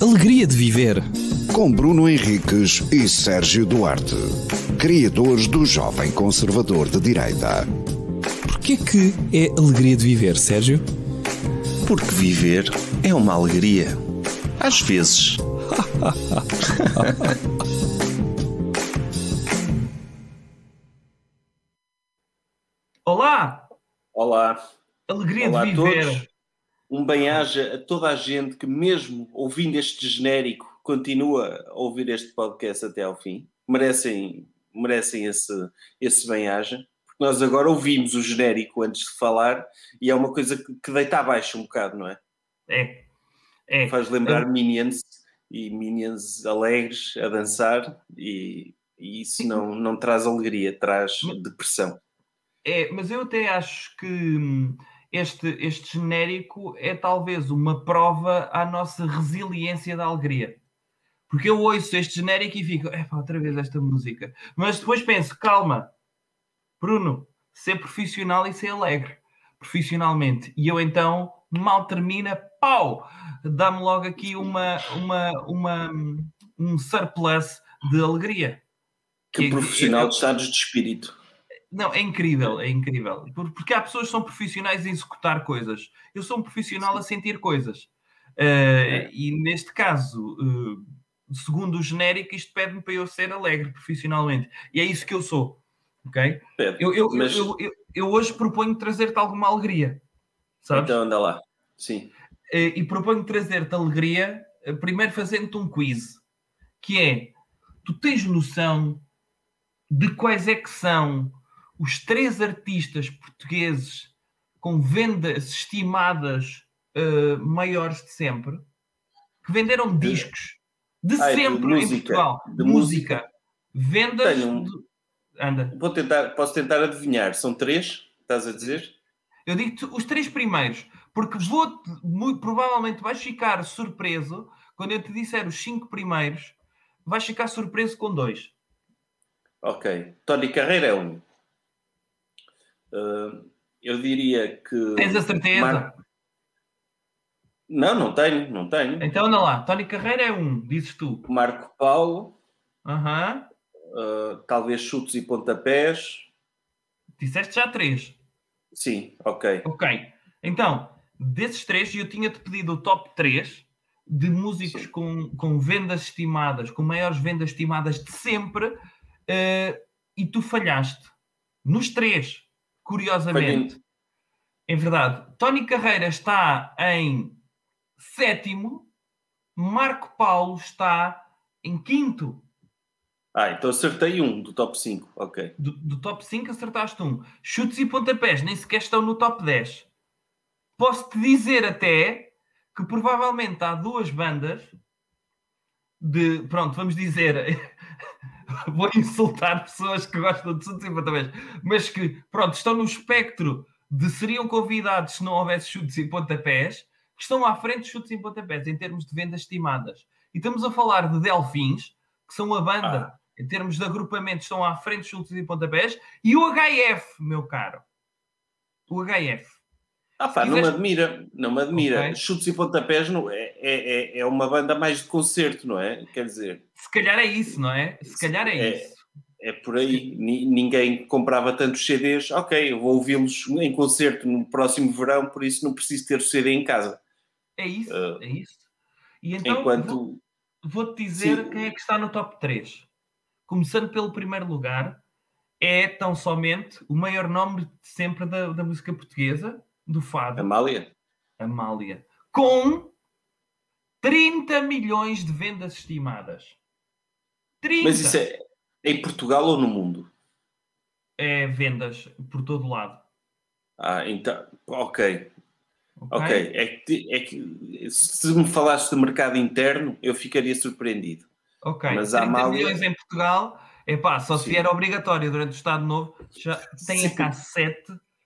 Alegria de Viver. Com Bruno Henriques e Sérgio Duarte, criadores do Jovem Conservador de Direita. Porquê que é alegria de viver, Sérgio? Porque viver é uma alegria. Às vezes. Olá! Olá. Alegria Olá de a viver. Um bem-aja a toda a gente que, mesmo ouvindo este genérico, continua a ouvir este podcast até ao fim. Merecem, merecem esse, esse bem-aja. Porque nós agora ouvimos o genérico antes de falar e é uma coisa que, que deita abaixo um bocado, não é? É. É. Faz lembrar Minions e Minions alegres a dançar e, e isso não, não traz alegria, traz depressão. É, mas eu até acho que hum, este, este genérico é talvez uma prova à nossa resiliência da alegria. Porque eu ouço este genérico e fico, epá, outra vez esta música. Mas depois penso, calma, Bruno, ser profissional e ser alegre, profissionalmente. E eu então, mal termina, pau, dá-me logo aqui uma, uma, uma, um surplus de alegria. Que Que- profissional eu- de estados de espírito. Não, é incrível, é incrível. Por- Porque há pessoas que são profissionais em executar coisas. Eu sou um profissional a sentir coisas. Uh, E neste caso, uh, segundo o genérico, isto pede-me para eu ser alegre profissionalmente. E é isso que eu sou. Ok? Pede. Eu, eu, Mas- eu, eu, hoje proponho trazer-te alguma alegria. Sabes? Então anda lá. Sim. Eh, e proponho trazer-te alegria, primeiro fazendo-te um quiz, que é, tu tens noção de quais é que são os três artistas portugueses com vendas estimadas eh, maiores de sempre, que venderam De- discos de Ah, é de sempre em música, Portugal. de música. Vendas... Tenho de- Anda. Vou tentar, posso tentar adivinhar. São três? Estás a dizer? Eu digo-te os três primeiros, porque vou muito provavelmente vais ficar surpreso quando eu te disser os cinco primeiros, vais ficar surpreso com dois. Ok. Tony Carreira é um. Ah, eu diria que. Tens a certeza? Mar- Não, não tenho, não tenho. Então anda lá, Tony Carreira é um, dizes tu. Marco Paulo, Aham. ah, talvez chutes e pontapés. Disseste já três. Sim, ok. Ok. Então, desses três, eu tinha-te pedido o top 3 de músicos Sim. com, com vendas estimadas, com maiores vendas estimadas de sempre, eh, e tu falhaste. Nos três, curiosamente. Em verdade, Tony Carreira está em sétimo, Marco Paulo está em quinto. Ah, então acertei um do top 5. Ok. Do, do top 5 acertaste um. Chutes e pontapés nem sequer estão no top 10. Posso-te dizer até que provavelmente há duas bandas de. Pronto, vamos dizer. Vou insultar pessoas que gostam de chutes e pontapés, mas que, pronto, estão no espectro de seriam convidados se não houvesse chutes e pontapés, que estão à frente de chutes e pontapés em termos de vendas estimadas. E estamos a falar de Delfins, que são a banda, em termos de agrupamento, estão à frente de chutes e pontapés, e o HF, meu caro. O HF. Ah pá, não me admira, não me admira. Ok. Chutes e pontapés não, é, é, é- é uma banda mais de concerto, não é? Quer dizer, Se calhar é isso, não é? Se calhar é, É. isso. é por aí. Ni- ninguém comprava tantos CDs. Ok, eu vou ouvi-los em concerto no próximo verão, por isso não preciso ter o CD em casa. É isso, Ah. é isso. E então Enquanto. vou-te dizer Sim. quem é que está no top 3. Começando pelo primeiro lugar, é tão somente o maior nome de sempre da, da música portuguesa, do fado, Amália? Amália, com 30 milhões de vendas estimadas. 30 Mas isso é em Portugal ou no mundo? é vendas por todo lado. Ah, então. Ok, Ok? ok. É que, é que se me falasses de mercado interno, eu ficaria surpreendido. Ok. Mas a 30 Amália- milhões em Portugal, é pá, só se Sim. vier obrigatório durante o Estado Novo, já tem Sim. a cá 7,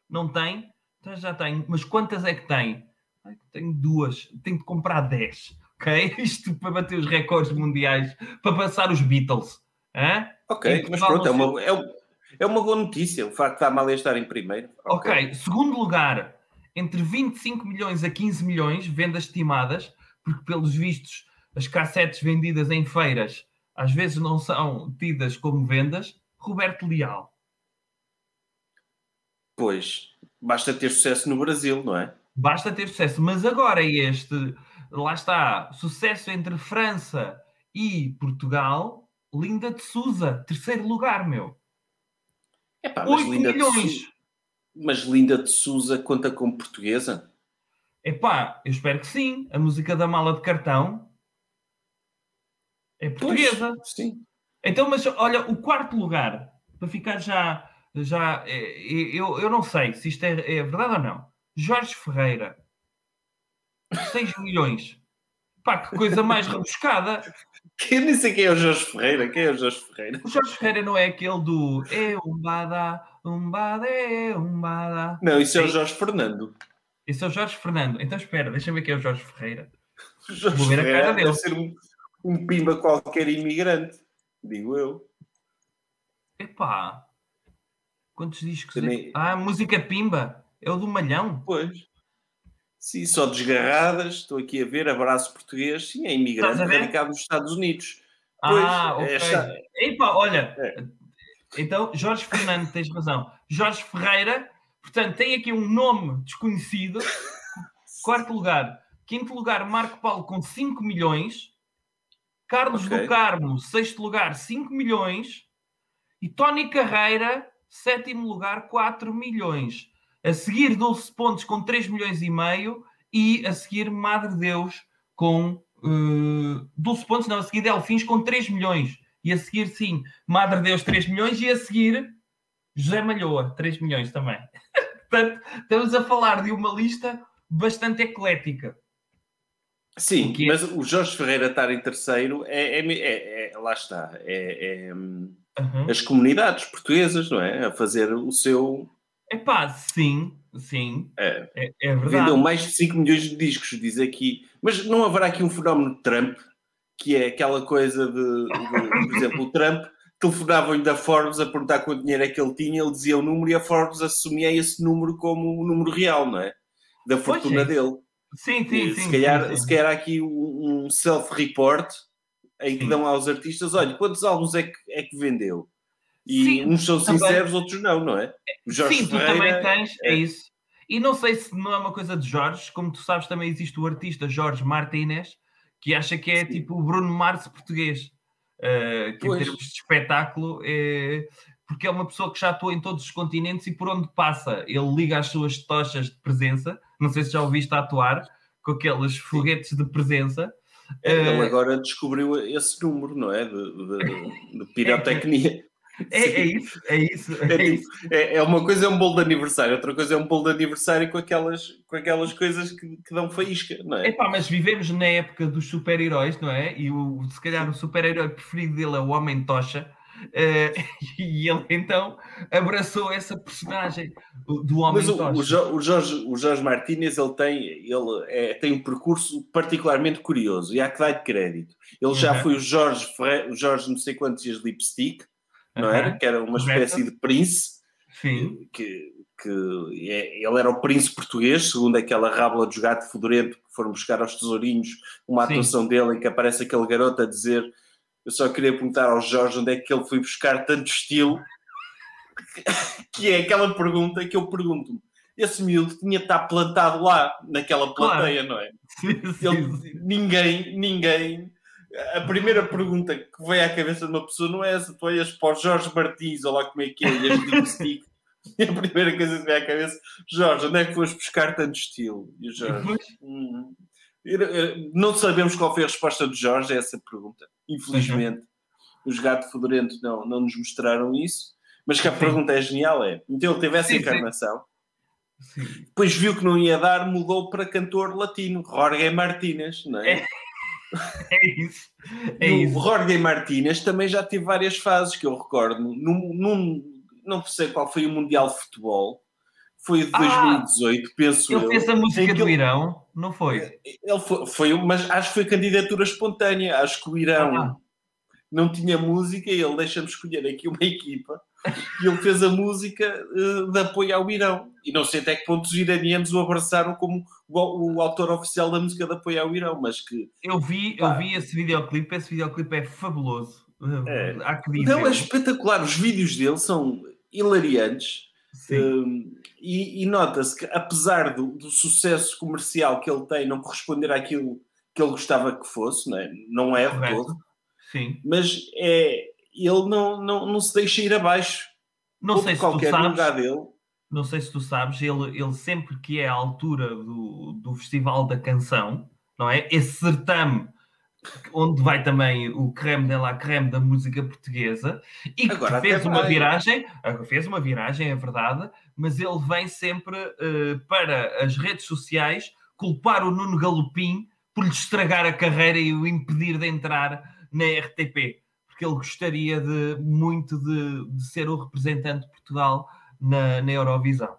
não tem? Então já tem. Mas quantas é que tem? Ai, Tenho duas, tenho de comprar 10, ok? Isto para bater os recordes mundiais, para passar os Beatles. Hã? Ok, mas pronto, é uma, é, um- é uma boa notícia o facto da Amália estar em primeiro. Ok, segundo lugar, entre 25 milhões a 15 milhões, vendas estimadas, porque pelos vistos as cassetes vendidas em feiras às vezes não são tidas como vendas, Roberto Leal. Pois, basta ter sucesso no Brasil, não é? Basta ter sucesso. Mas agora este, lá está, sucesso entre França e Portugal, Linda de Souza, terceiro lugar, meu. Epá, mas 8 Linda de milhões. Sou- Mas Linda de Souza conta como portuguesa? Epá, eu espero que sim. A música da mala de cartão é portuguesa. Pois, sim. Então, mas olha, o quarto lugar, para ficar já. Já é, eu, eu não sei se isto é, é verdade ou não. Jorge Ferreira, 6 milhões. Pá, que coisa mais rebuscada. Eu nem sei quem é o Jorge Ferreira. Quem é o Jorge Ferreira? O Jorge Ferreira não é aquele do É umbada, umbada, é umbada. Não, isso é o. Jorge Fernando. Esse é o Jorge Fernando. Então espera, deixa-me ver quem é o Jorge Ferreira. O Jorge Vou ver a Ferreira cara dele. deve ser um, um pimba qualquer imigrante, digo eu. Epá, quantos discos? é- Também- Ah, música Pimba. É o do Malhão. Pois. Sim, só desgarradas. Estou aqui a ver. Abraço português. Sim, é imigrante radicado nos Estados Unidos. Ah, Pois, ok. esta- Epá, olha. É. Então, Jorge Fernando, tens razão. Jorge Ferreira, portanto, tem aqui um nome desconhecido. Quarto lugar. Quinto lugar, Marco Paulo com 5 milhões. Carlos Ok. do Carmo, sexto lugar, 5 milhões. E Tony Carreira, sétimo lugar, 4 milhões. A seguir, Dulce Pontes com 3 milhões e meio. E a seguir, Madre Deus com. Uh, Dulce Pontes, não, a seguir Delfins com 3 milhões. E a seguir, sim, Madre Deus 3 milhões. E a seguir, José Malhoa, 3 milhões também. Portanto, estamos a falar de uma lista bastante eclética. Sim, quê? mas o Jorge Ferreira estar em terceiro é, é- é- é- lá está. É, é, hum, Uhum. as comunidades portuguesas, não é? A fazer o seu. Epá, sim, sim, É, é, é verdade. vendeu mais de 5 milhões de discos, diz aqui. Mas não haverá aqui um fenómeno de Trump, que é aquela coisa de, de- por exemplo, o Trump telefonavam-lhe da Forbes a perguntar quanto dinheiro é que ele tinha, ele dizia o número e a Forbes assumia esse número como o número real, não é? Da fortuna é. dele. Sim, sim, E sim. se, calhar, sim, sim. se calhar há aqui um, um self-report em que Sim. dão aos artistas: olha, quantos álbuns é que, é que vendeu? E Sim, uns são também. sinceros, outros não, não é? O Jorge Sim, tu Ferreira- também tens, é. é. isso. E não sei se não é uma coisa de Jorge, como tu sabes, também existe o artista Jorge Martínez, que acha que é Sim. tipo o Bruno Mars português, uh, que Pois. em termos de espetáculo é. Porque é uma pessoa que já atua em todos os continentes e por onde passa ele liga as suas tochas de presença. Não sei se já ouviste a atuar com aqueles foguetes de presença. Ele Eh, agora descobriu esse número, não é? De, de- de pirotecnia. É, é isso, é isso, É, é tipo, isso. é- é uma coisa é um bolo de aniversário, outra coisa é um bolo de aniversário com aquelas, com aquelas coisas que, que dão faísca, não é? Epá, mas vivemos na época dos super-heróis, não é? E o, se calhar o super-herói preferido dele é o Homem Eh, e ele então abraçou essa personagem do Homem Mas o, o o Jorge, o Jorge Martínez ele tem, ele é- tem um percurso particularmente curioso e há que dar-lhe crédito. Ele já Uhum. foi o Jorge, Ferre- o Jorge não sei quantos dias lipstick, não Uhum. era? Que era uma espécie de príncipe, Sim, que, que é- ele era o príncipe português, segundo aquela rábula de gato fedorento que foram buscar aos tesourinhos, uma Sim. atuação dele em que aparece aquele garoto a dizer eu só queria perguntar ao Jorge onde é que ele foi buscar tanto estilo que é aquela pergunta que eu pergunto-me esse miúdo tinha de estar plantado lá naquela plateia, não é? Ele- ninguém, ninguém. A primeira pergunta que vem à cabeça de uma pessoa não é essa, tu olhas para o Jorge Martins, ou lá como é que é, e. E a primeira coisa que vem à cabeça, Jorge, onde é que foste buscar tanto estilo? E o Jorge, "Hum." Não sabemos qual foi a resposta do Jorge a essa pergunta. Infelizmente, os gatos fedorentos não, não nos mostraram isso, mas que a Sim. pergunta é genial, é. Então ele teve essa Sim, encarnação, sim. depois viu que não ia dar, mudou para cantor latino, Jorge Martínez, não é? É. É isso. É o isso. Jorge Martínez também já teve várias fases que eu recordo. Num, num- não sei qual foi o Mundial de Futebol, foi de Ah! 2018, penso Ele eu. fez a música do ele- Irão, não foi? Ele foi, foi, mas acho que foi candidatura espontânea. Acho que o Irão Ah. não tinha música e ele deixa-me escolher aqui uma equipa. e ele fez a música uh, de apoio ao Irão. E não sei até que ponto os iranianos o abraçaram como o, o autor oficial da música de apoio ao Irão, mas que... Eu vi, eu vi esse videoclipe, esse videoclipe é fabuloso. É. Há que dizer. Não, é espetacular. Os vídeos dele são hilariantes. Um, e, e nota-se que, apesar do, do, sucesso comercial que ele tem não corresponder àquilo que ele gostava que fosse, não é, não é de todo, Sim. mas é, ele não, não, não se deixa ir abaixo. Não sei se qualquer tu sabes, lugar dele. Não sei se tu sabes, ele, ele sempre que é à altura do, do Festival da Canção, não é? Esse certame onde vai também o creme de la creme da música portuguesa e que fez uma vai. viragem, fez uma viragem, é verdade, mas ele vem sempre uh, para as redes sociais culpar o Nuno Galopim por lhe estragar a carreira e o impedir de entrar na RTP, porque ele gostaria de muito de, de ser o representante de Portugal na, na Eurovisão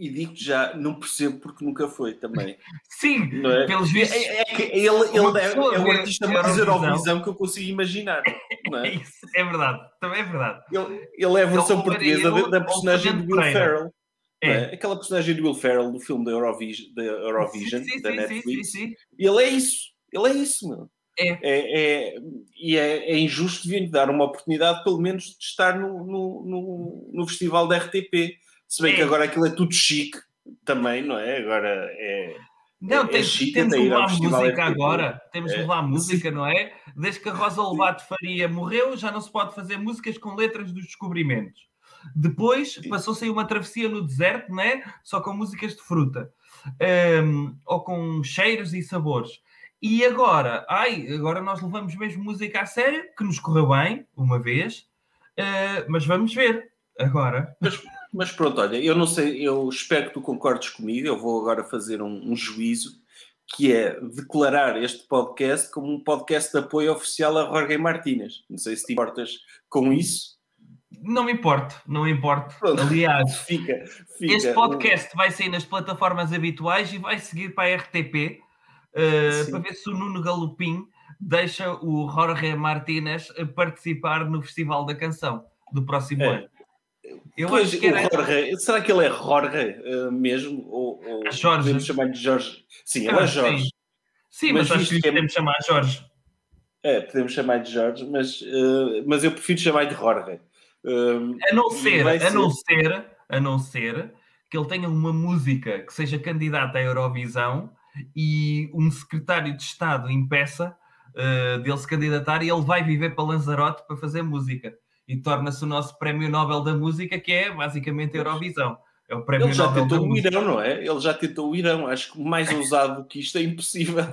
e digo já, não percebo porque nunca foi também. Sim, é? pelos vistos. É, é, que ele, ele é, é o artista mais Eurovisão que eu consigo imaginar. É? Isso, é verdade, também é verdade. Ele, ele é a versão portuguesa ele, da personagem de Will Ferrell. É. é. Aquela personagem de Will Ferrell do filme da Eurovision, da Eurovision sim, sim, da Netflix. Sim, ele é isso. Ele é isso, meu. É. É, é, e é, é injusto devia dar uma oportunidade, pelo menos, de estar no, no, no, no festival da RTP se bem é. que agora aquilo é tudo chique também, não é? Agora é. Não, é, é chique temos de levar música agora. Temos é. levar música, não é? Desde que a Rosa Lobato Faria morreu, já não se pode fazer músicas com letras dos descobrimentos. Depois passou-se aí uma travessia no deserto, não é? Só com músicas de fruta. Um, ou com cheiros e sabores. E agora, ai, agora nós levamos mesmo música a sério, que nos correu bem, uma vez, uh, mas vamos ver agora. Mas mas pronto, olha, eu não sei, eu espero que tu concordes comigo. Eu vou agora fazer um, um juízo que é declarar este podcast como um podcast de apoio oficial a Jorge Martínez. Não sei se te importas com isso. Não me importo, não me importo. Pronto, Aliás, fica, fica, este podcast vai sair nas plataformas habituais e vai seguir para a RTP uh, eh, para ver se o Nuno Galopim deixa o Jorge Martínez participar no Festival da Canção do próximo é. ano. Eu pois, acho que era... Jorge, será que ele é Jorge uh, mesmo? Ou, ou é Jorge. podemos chamar-lhe Jorge? Sim, ele é Jorge. Sim, sim mas, mas acho que é... podemos chamar Jorge. É, podemos chamar de Jorge, mas, uh, mas eu prefiro chamar de Jorge. Uh, a não ser, a ser... não ser, a não ser que ele tenha uma música que seja candidata à Eurovisão e um secretário de Estado impeça uh, dele se candidatar e ele vai viver para Lanzarote para fazer música e torna-se o nosso prémio Nobel da Música, que é basicamente a Eurovisão. É o prémio Ele já Nobel tentou o Irão, não é? Ele já tentou o Irão. Acho que mais ousado que isto é impossível.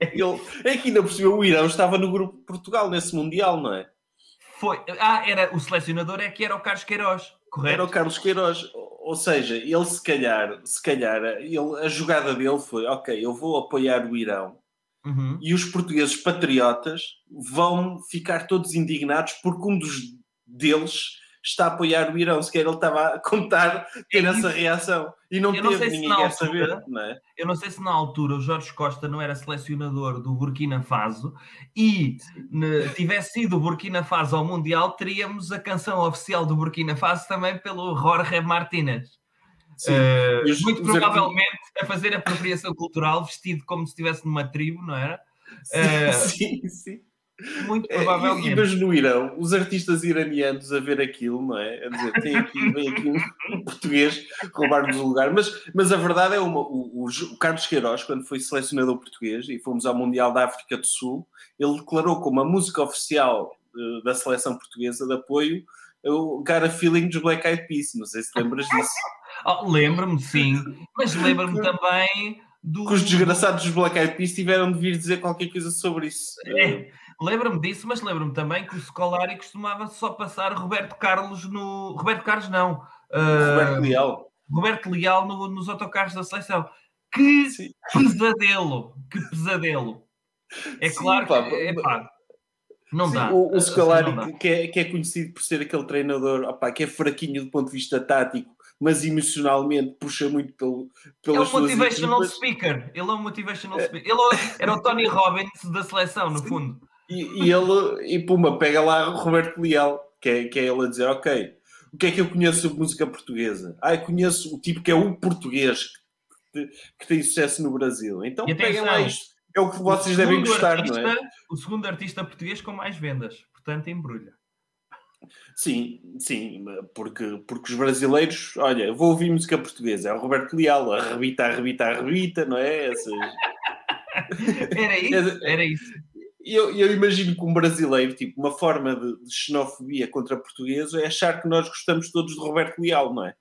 Ele, é que ainda cima o Irão estava no grupo de Portugal nesse Mundial, não é? Foi. Ah, era, o selecionador é que era o Carlos Queiroz, correto? Era o Carlos Queiroz. Ou seja, ele se calhar, se calhar, ele, a jogada dele foi, ok, eu vou apoiar o Irão, Uhum. E os portugueses patriotas vão ficar todos indignados porque um dos deles está a apoiar o Irão. Sequer ele estava a contar ter é essa reação. E não eu teve, não ninguém quer altura, saber. Não é? Eu não sei se na altura o Jorge Costa não era selecionador do Burkina Faso e ne, tivesse sido o Burkina Faso ao Mundial, teríamos a canção oficial do Burkina Faso também pelo Jorge Martínez. Uh, muito provavelmente a fazer apropriação cultural vestido como se estivesse numa tribo, não era? Uh, sim, sim. Muito provavelmente. É, e, mas Irão, os artistas iranianos a ver aquilo, não é? A dizer, tem aqui, vem aqui um, português roubar-nos o lugar. Mas, mas a verdade é uma. O, o, o, Carlos Queiroz, quando foi selecionador português e fomos ao Mundial da África do Sul, ele declarou como a música oficial uh, da seleção portuguesa de apoio o Got a Feeling dos Black Eyed Peas. Não sei se lembras disso. Oh, lembro-me, sim. Mas lembro-me também do. Que os desgraçados dos Black Eyed Peas tiveram de vir dizer qualquer coisa sobre isso. É, lembro-me disso, mas lembro-me também que o Scolari costumava só passar Roberto Carlos no. Roberto Carlos, não. Uh... Roberto Leal. Roberto Leal no, nos autocarros da seleção. Que sim. pesadelo! Que pesadelo! É sim, claro pá, que. É, pá, não Sim, dá. O, o Scolari, assim, que, é, que é conhecido por ser aquele treinador opa, que é fraquinho do ponto de vista tático, mas emocionalmente puxa muito pelo, pelas é um motivational equipas. speaker. Ele é um motivational é. speaker. Ele é era o Tony Robbins da seleção, no Sim. fundo. E, e, ele, e puma, pega lá o Roberto Leal que é, que é ele a dizer, ok, o que é que eu conheço sobre música portuguesa? Ah, eu conheço o tipo que é o português que, que tem sucesso no Brasil. Então peguem atenção, lá isto. É o que O vocês devem segundo gostar, artista, não é? O segundo artista português com mais vendas. Portanto, embrulha. Sim, sim, porque, porque os brasileiros, olha, vou ouvir música portuguesa, é o Roberto Leal, arrebita, arrebita, arrebita, não é? Essas... Era isso? Era isso. Eu, eu imagino que um brasileiro, tipo, uma forma de, de xenofobia contra portugueses é achar que nós gostamos todos de Roberto Leal, não é?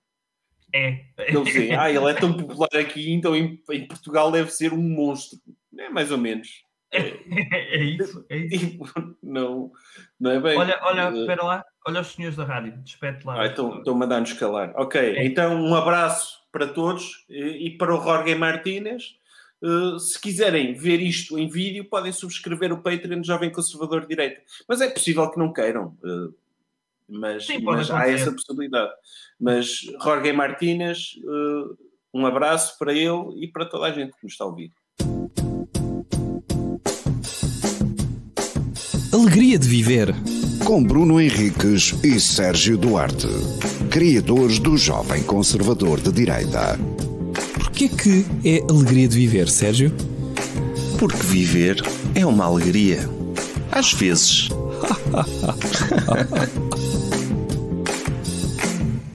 É. Dizem, ah, ele é tão popular aqui, então em, em Portugal deve ser um monstro. É mais ou menos. É isso, é isso. Não, não é bem. Olha, olha, Eh, espera lá. Olha os senhores da rádio. Despete lá. Ah, então estou-me a dar nos calar. Ok, então um abraço para todos e, e para o Jorge Martínez. Uh, se quiserem ver isto em vídeo, podem subscrever o Patreon do Jovem Conservador de Direita. Mas é possível que não queiram. uh, mas Sim, mas há essa possibilidade. Mas Jorge Martínez, uh, um abraço para ele e para toda a gente que nos está a ouvir. Alegria de viver. Com Bruno Henriques e Sérgio Duarte, criadores do Jovem Conservador de Direita. Porquê que é alegria de viver, Sérgio? Porque viver é uma alegria. Às vezes.